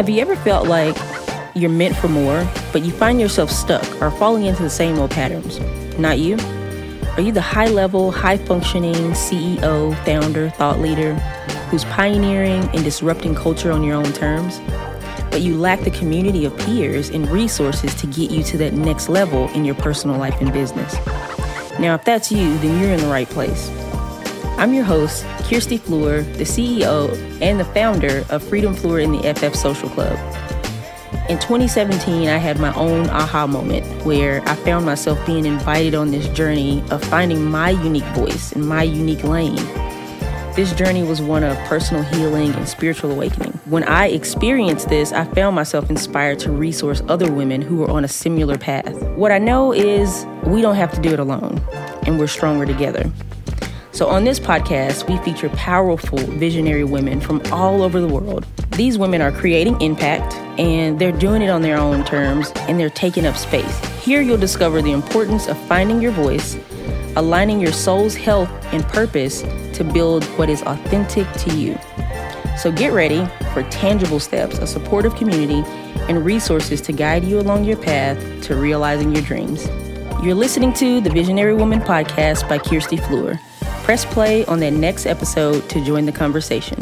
Have you ever felt like you're meant for more, but you find yourself stuck or falling into the same old patterns? Not you? Are you the high level, high functioning CEO, founder, thought leader who's pioneering and disrupting culture on your own terms? But you lack the community of peers and resources to get you to that next level in your personal life and business. Now, if that's you, then you're in the right place. I'm your host, Kirstie Fleur, the CEO and the founder of Freedom Fleur in the FF Social Club. In 2017, I had my own aha moment where I found myself being invited on this journey of finding my unique voice and my unique lane. This journey was one of personal healing and spiritual awakening. When I experienced this, I found myself inspired to resource other women who were on a similar path. What I know is we don't have to do it alone, and we're stronger together. So, on this podcast, we feature powerful, visionary women from all over the world. These women are creating impact and they're doing it on their own terms and they're taking up space. Here, you'll discover the importance of finding your voice, aligning your soul's health and purpose to build what is authentic to you. So, get ready for tangible steps, a supportive community, and resources to guide you along your path to realizing your dreams. You're listening to the Visionary Woman podcast by Kirstie Fleur. Press play on that next episode to join the conversation.